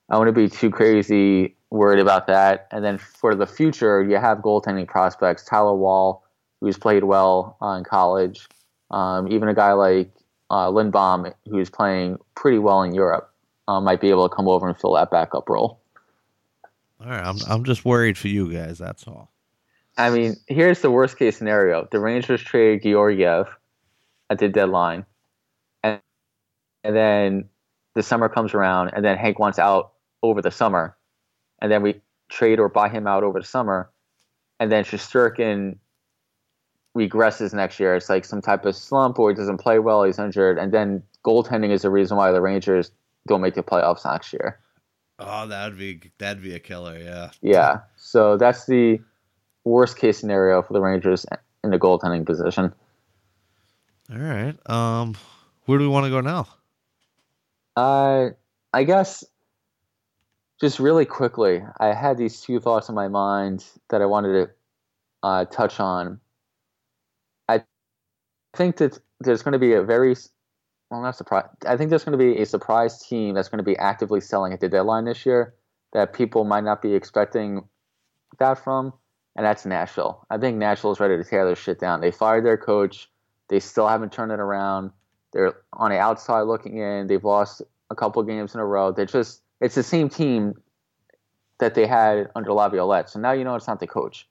S4: I wouldn't be too crazy worried about that. And then for the future, you have goaltending prospects. Tyler Wall, who's played well uh, in college. Um, even a guy like uh, Lindbom, who's playing pretty well in Europe, uh, might be able to come over and fill that backup role.
S3: All right, I'm I'm just worried for you guys. That's all.
S4: I mean, here's the worst case scenario: the Rangers trade Georgiev at the deadline, and and then the summer comes around, and then Hank wants out over the summer, and then we trade or buy him out over the summer, and then Shesterkin regresses next year. It's like some type of slump, or he doesn't play well, he's injured, and then goaltending is the reason why the Rangers don't make the playoffs next year.
S3: Oh, that'd be that'd be a killer. Yeah.
S4: Yeah, so that's the worst case scenario for the Rangers in the goaltending position.
S3: All right. Um, where do we want to go now?
S4: Uh, I guess just really quickly, I had these two thoughts in my mind that I wanted to uh, touch on. I think that there's going to be a very well, not surprise. I think there's going to be a surprise team that's going to be actively selling at the deadline this year that people might not be expecting that from, and that's Nashville. I think Nashville is ready to tear their shit down. They fired their coach. They still haven't turned it around. They're on the outside looking in. They've lost a couple games in a row. They're just it's the same team that they had under Laviolette. So now you know it's not the coach.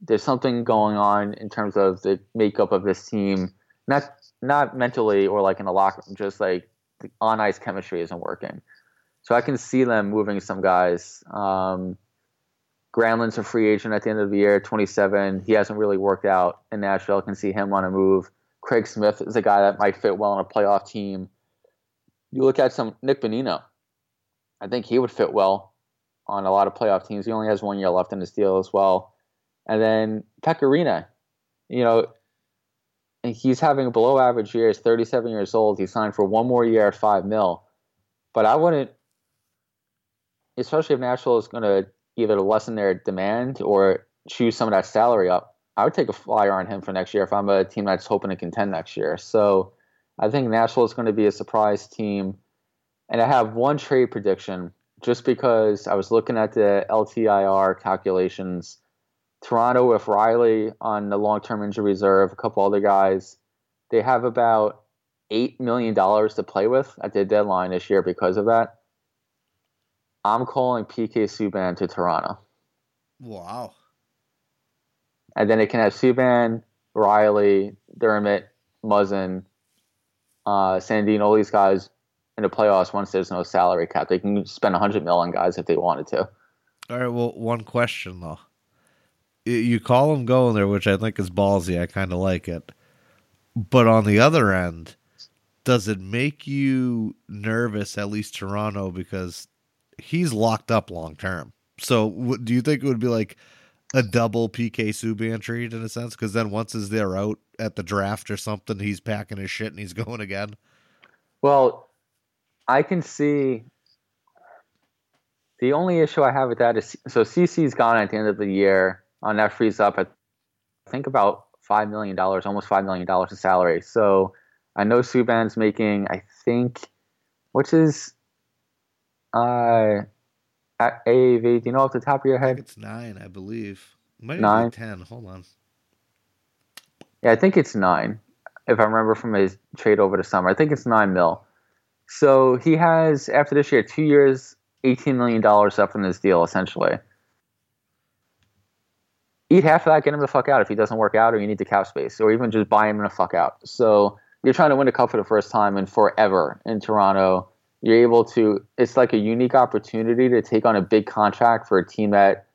S4: There's something going on in terms of the makeup of this team. Not not mentally or like in the locker room, just like the on ice chemistry isn't working. So I can see them moving some guys. Um, Granlund's a free agent at the end of the year, 27. He hasn't really worked out in Nashville. I can see him on a move. Craig Smith is a guy that might fit well on a playoff team. You look at some Nick Bonino. I think he would fit well on a lot of playoff teams. He only has one year left in his deal as well. And then Pekka Rinne, you know, he's having a below average year. He's 37 years old. He signed for one more year at five mil. But I wouldn't, especially if Nashville is going to either lessen their demand or choose some of that salary up. I would take a flyer on him for next year if I'm a team that's hoping to contend next year. So I think Nashville is going to be a surprise team. And I have one trade prediction just because I was looking at the LTIR calculations. Toronto with Rielly on the long term injury reserve, a couple other guys, they have about $8 million to play with at the deadline this year because of that. I'm calling PK Subban to Toronto.
S3: Wow.
S4: And then it can have Subban, Rielly, Dermott, Muzzin, uh, Sandino, all these guys in the playoffs once there's no salary cap. They can spend 100 mil on guys if they wanted to.
S3: All right. Well, one question though. You call him going there, which I think is ballsy. I kind of like it. But on the other end, does it make you nervous? At least Toronto, because he's locked up long term. So, do you think it would be like a double PK Subban trade in a sense? Because then once is they're out at the draft or something, he's packing his shit and he's [laughs] going again.
S4: Well, I can see. The only issue I have with that is so CC's gone at the end of the year. On that frees up, I think about five million dollars, almost five million dollars in salary. So I know Subban's making, I think, which is uh, at AAV. Do you know off the top of your
S3: I think
S4: head?
S3: it's nine, I believe. Might
S4: Nine?
S3: ten. Hold on.
S4: Yeah, I think it's nine, if I remember from his trade over the summer. I think it's nine mil. So he has, after this year, two years, $18 million left in his deal, essentially. Eat half of that, get him the fuck out if he doesn't work out, or you need the cap space, or even just buy him in a fuck out. So you're trying to win a cup for the first time in forever in Toronto. You're able to, it's like a unique opportunity to take on a big contract for a team that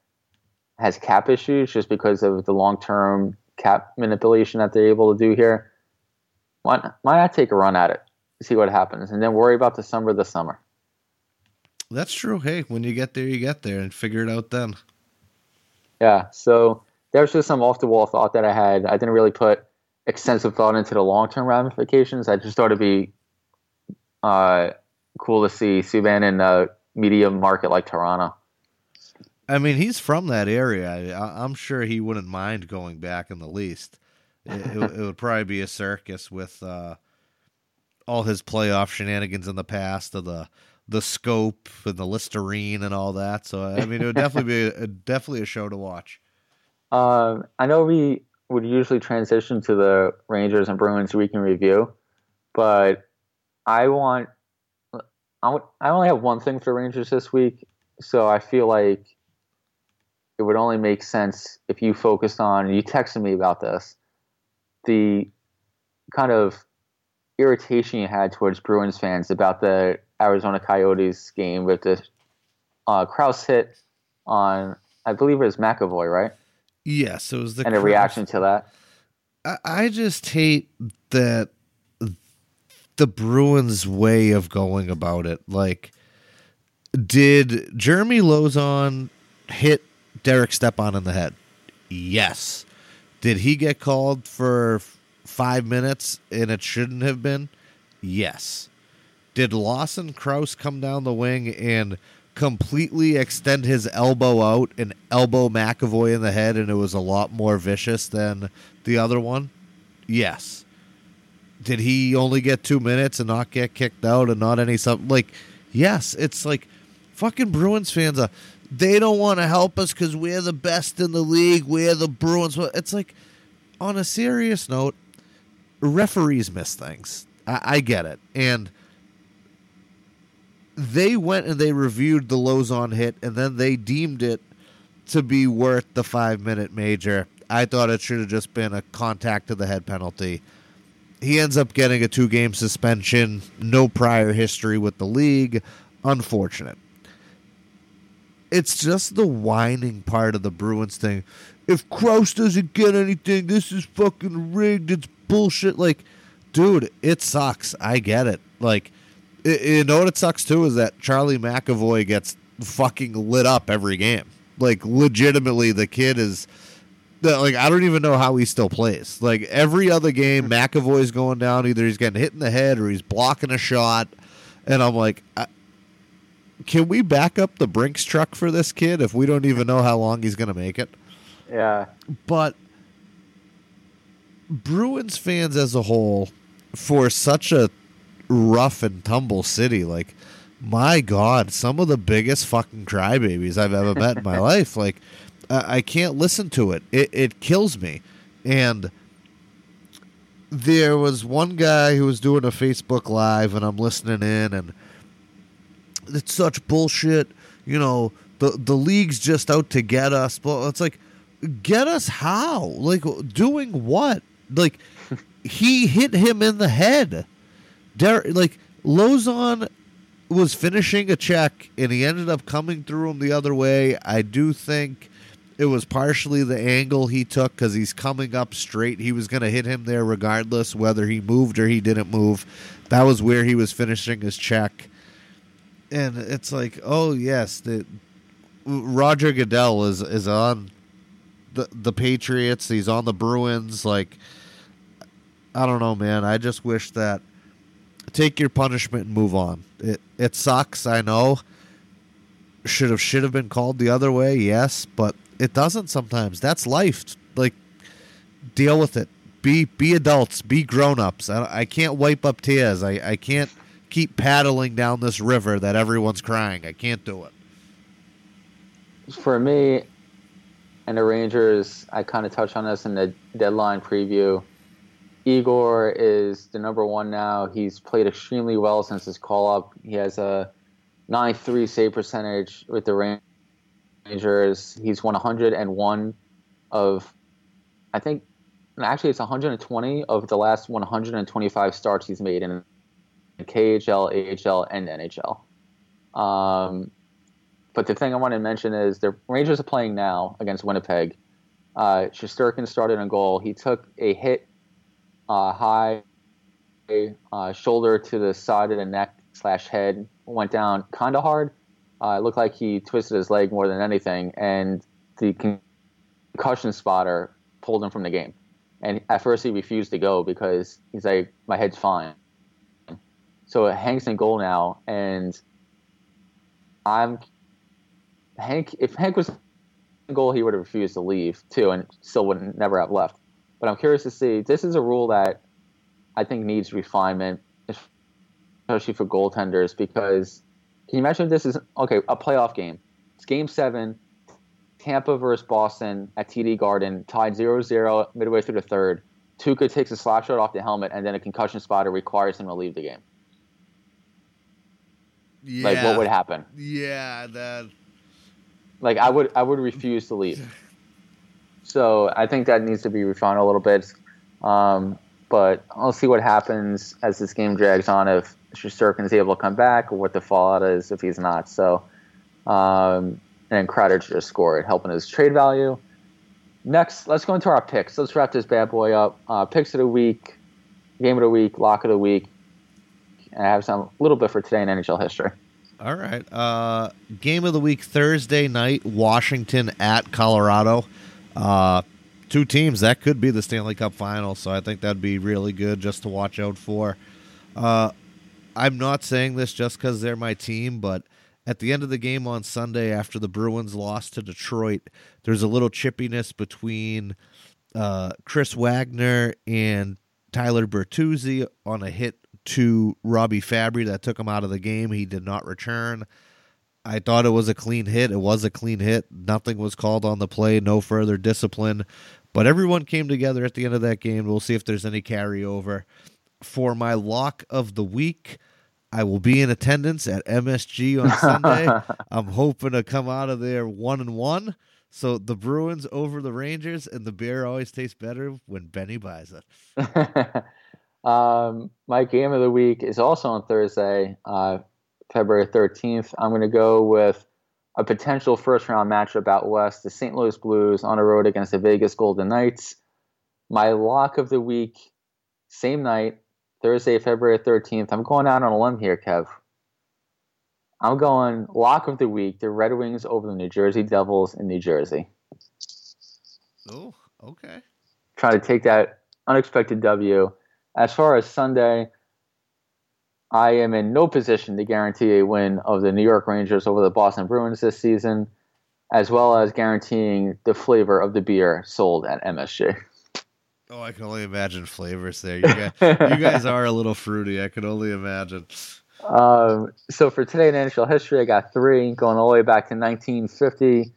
S4: has cap issues just because of the long term cap manipulation that they're able to do here. Why why not take a run at it, see what happens, and then worry about the summer this summer?
S3: That's true. Hey, when you get there, you get there, and figure it out then.
S4: Yeah, so there's just some off the wall thought that I had. I didn't really put extensive thought into the long term ramifications. I just thought it'd be uh, cool to see Subban in a medium market like Toronto.
S3: I mean, he's from that area. I, I'm sure he wouldn't mind going back in the least. It, it, it would probably be a circus with uh, all his playoff shenanigans in the past, of the the scope and the Listerine and all that. So I mean, it would definitely be a, definitely a show to watch.
S4: Um, I know we would usually transition to the Rangers and Bruins week in review, but I want I want- I only have one thing for Rangers this week, so I feel like it would only make sense if you focused on. You texted me about this, the kind of irritation you had towards Bruins fans about the Arizona Coyotes game with the uh, Crouse hit on, I believe it was McAvoy, right?
S3: Yes, it was the
S4: and a reaction to that.
S3: I, I just hate that the Bruins' way of going about it. Like, did Jeremy Lauzon hit Derek Stepan in the head? Yes. Did he get called for five minutes and it shouldn't have been? Yes. Did Lawson Crouse come down the wing and completely extend his elbow out and elbow McAvoy in the head and it was a lot more vicious than the other one? Yes. Did he only get two minutes and not get kicked out and not any something like yes, it's like fucking Bruins fans uh, they don't want to help us because we're the best in the league. We're the Bruins. It's like, on a serious note, referees miss things. I, I get it. And they went and they reviewed the Lauzon hit, and then they deemed it to be worth the five minute major. I thought it should have just been a contact to the head penalty. He ends up getting a two game suspension, no prior history with the league. Unfortunate. It's just the whining part of the Bruins thing. If Crouse doesn't get anything, this is fucking rigged. It's bullshit. Like, dude, it sucks. I get it. Like, y- you know what it sucks too is that Charlie McAvoy gets fucking lit up every game. Like, legitimately, the kid is. Like I don't even know how he still plays. Like every other game, McAvoy's going down. Either he's getting hit in the head or he's blocking a shot, and I'm like, I, can we back up the Brinks truck for this kid if we don't even know how long he's going to make it?
S4: Yeah.
S3: But Bruins fans as a whole, for such a rough and tumble city, like my God, some of the biggest fucking crybabies I've ever met in my [laughs] life. Like I, I can't listen to it. It it kills me. And there was one guy who was doing a Facebook live, and I'm listening in, and it's such bullshit. You know, the the league's just out to get us. But it's like, get us how? Like doing what? Like he hit him in the head. Der- like Lauzon was finishing a check and he ended up coming through him the other way. I do think it was partially the angle he took because he's coming up straight. He was going to hit him there regardless whether he moved or he didn't move. That was where he was finishing his check. And it's like, oh yes, the Roger Goodell is is on the the Patriots. He's on the Bruins. Like, I don't know, man. I just wish that take your punishment and move on. It it sucks, I know. Should have should have been called the other way, yes, but it doesn't sometimes. That's life. Like deal with it. Be be adults. Be grown ups. I, I can't wipe up tears. I, I can't keep paddling down this river that everyone's crying. I can't do it.
S4: For me, and the Rangers, I kind of touched on this in the deadline preview. Igor is the number one now. He's played extremely well since his call up. He has a 9-3 save percentage with the Rangers. He's won 101 of, I think, actually it's 120 of the last 125 starts he's made in KHL, AHL, and NHL. Um, but the thing I want to mention is the Rangers are playing now against Winnipeg. Uh, Shesterkin started in goal. He took a hit uh, high uh, shoulder to the side of the neck slash head, went down kind of hard. Uh, it looked like he twisted his leg more than anything, and the concussion spotter pulled him from the game. And at first he refused to go because he's like, my head's fine. So Hank's in goal now, and I'm Hank. If Hank was in goal, he would have refused to leave too, and still would never have left. But I'm curious to see. This is a rule that I think needs refinement, especially for goaltenders. Because can you imagine if this is okay? A playoff game. It's Game Seven. Tampa versus Boston at TD Garden, tied 0-0 midway through the third. Tuukka takes a slap shot off the helmet, and then a concussion spotter requires him to leave the game.
S3: Yeah.
S4: Like, what would happen?
S3: Yeah, that.
S4: Like, I would, I would refuse to leave. [laughs] So I think that needs to be refined a little bit. Um, but I'll see what happens as this game drags on if Shesterkin is able to come back or what the fallout is if he's not. So, um, and Kreider just scored, helping his trade value. Next, let's go into our picks. Let's wrap this bad boy up. Uh, picks of the week, game of the week, lock of the week. And I have some a little bit for today in NHL history.
S3: All right. Uh, game of the week Thursday night, Washington at Colorado. Uh, two teams that could be the Stanley Cup final, so I think that'd be really good just to watch out for. Uh, I'm not saying this just because they're my team, but at the end of the game on Sunday, after the Bruins lost to Detroit, there's a little chippiness between uh, Chris Wagner and Tyler Bertuzzi on a hit to Robby Fabbri that took him out of the game. He did not return. I thought it was a clean hit. It was a clean hit. Nothing was called on the play, no further discipline. But everyone came together at the end of that game. We'll see if there's any carryover. For my lock of the week, I will be in attendance at MSG on [laughs] Sunday. I'm hoping to come out of there one and one. So the Bruins over the Rangers, and the beer always tastes better when Benny buys it. [laughs]
S4: um, my game of the week is also on Thursday. Uh, February 13th. I'm going to go with a potential first round matchup out west the St. Louis Blues on the road against the Vegas Golden Knights. My lock of the week, same night, Thursday, February 13th. I'm going out on a limb here, Kev. I'm going lock of the week the Red Wings over the New Jersey Devils in New Jersey.
S3: Oh, okay.
S4: Trying to take that unexpected W. As far as Sunday, I am in no position to guarantee a win of the New York Rangers over the Boston Bruins this season, as well as guaranteeing the flavor of the beer sold at MSG.
S3: Oh, I can only imagine flavors there. You guys, you guys [laughs] are a little fruity. I can only imagine.
S4: Um, so for today in NHL history, I got three going all the way back to 1950.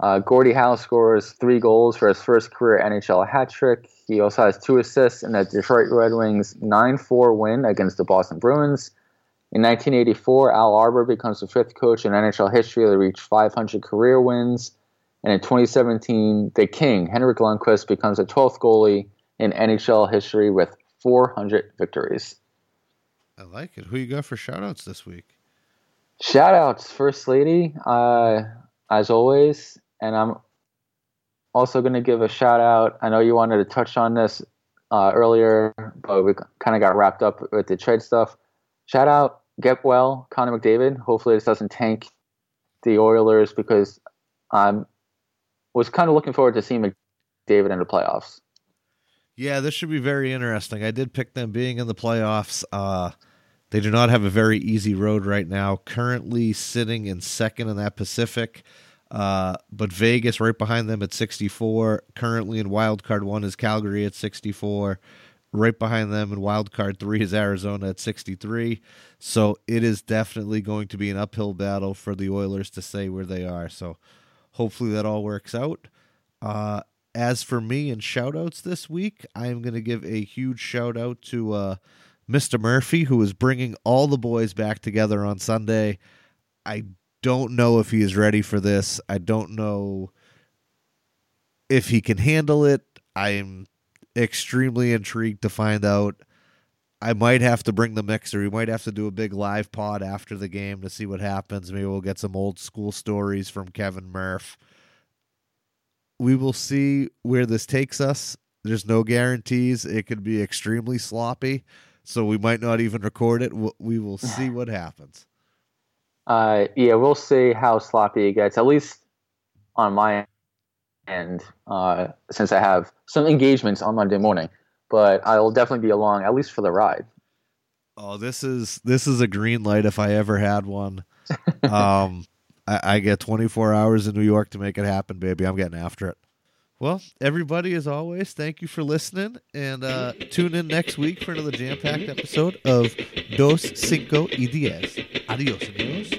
S4: Uh, Gordie Howe scores three goals for his first career NHL hat trick. He also has two assists in the Detroit Red Wings 9 4 win against the Boston Bruins. In 1984, Al Arbour becomes the fifth coach in NHL history to reach 500 career wins. And in 2017, the King, Henrik Lundqvist, becomes the 12th goalie in NHL history with 400 victories.
S3: I like it. Who you got for shout outs this week?
S4: Shout outs, First Lady, uh, as always. And I'm also going to give a shout out. I know you wanted to touch on this uh, earlier, but we kind of got wrapped up with the trade stuff. Shout out, get well, Connor McDavid. Hopefully, this doesn't tank the Oilers because I was kind of looking forward to seeing McDavid in the playoffs.
S3: Yeah, this should be very interesting. I did pick them being in the playoffs. Uh, they do not have a very easy road right now. Currently sitting in second in that Pacific. Uh, but Vegas right behind them at 64. Currently in wild card one is Calgary at 64. Right behind them in wild card three is Arizona at 63. So it is definitely going to be an uphill battle for the Oilers to say where they are. So hopefully that all works out. Uh, as for me and shout outs this week, I am going to give a huge shout out to uh, Mr. Murphy, who is bringing all the boys back together on Sunday. I don't know if he is ready for this. I don't know if he can handle it. I'm extremely intrigued to find out. I might have to bring the mixer. We might have to do a big live pod after the game to see what happens. Maybe we'll get some old school stories from Kevin Murph. We will see where this takes us. There's no guarantees. It could be extremely sloppy, so we might not even record it. We will see [laughs] what happens.
S4: Uh, yeah, we'll see how sloppy it gets. At least on my end, uh, since I have some engagements on Monday morning. But I'll definitely be along, at least for the ride.
S3: Oh, this is this is a green light if I ever had one. um, [laughs] I, I get 24 hours in New York to make it happen, baby. I'm getting after it. Well, everybody, as always, thank you for listening, and uh, tune in next week for another jam-packed episode of Dos Cinco Diez. Adios, amigos.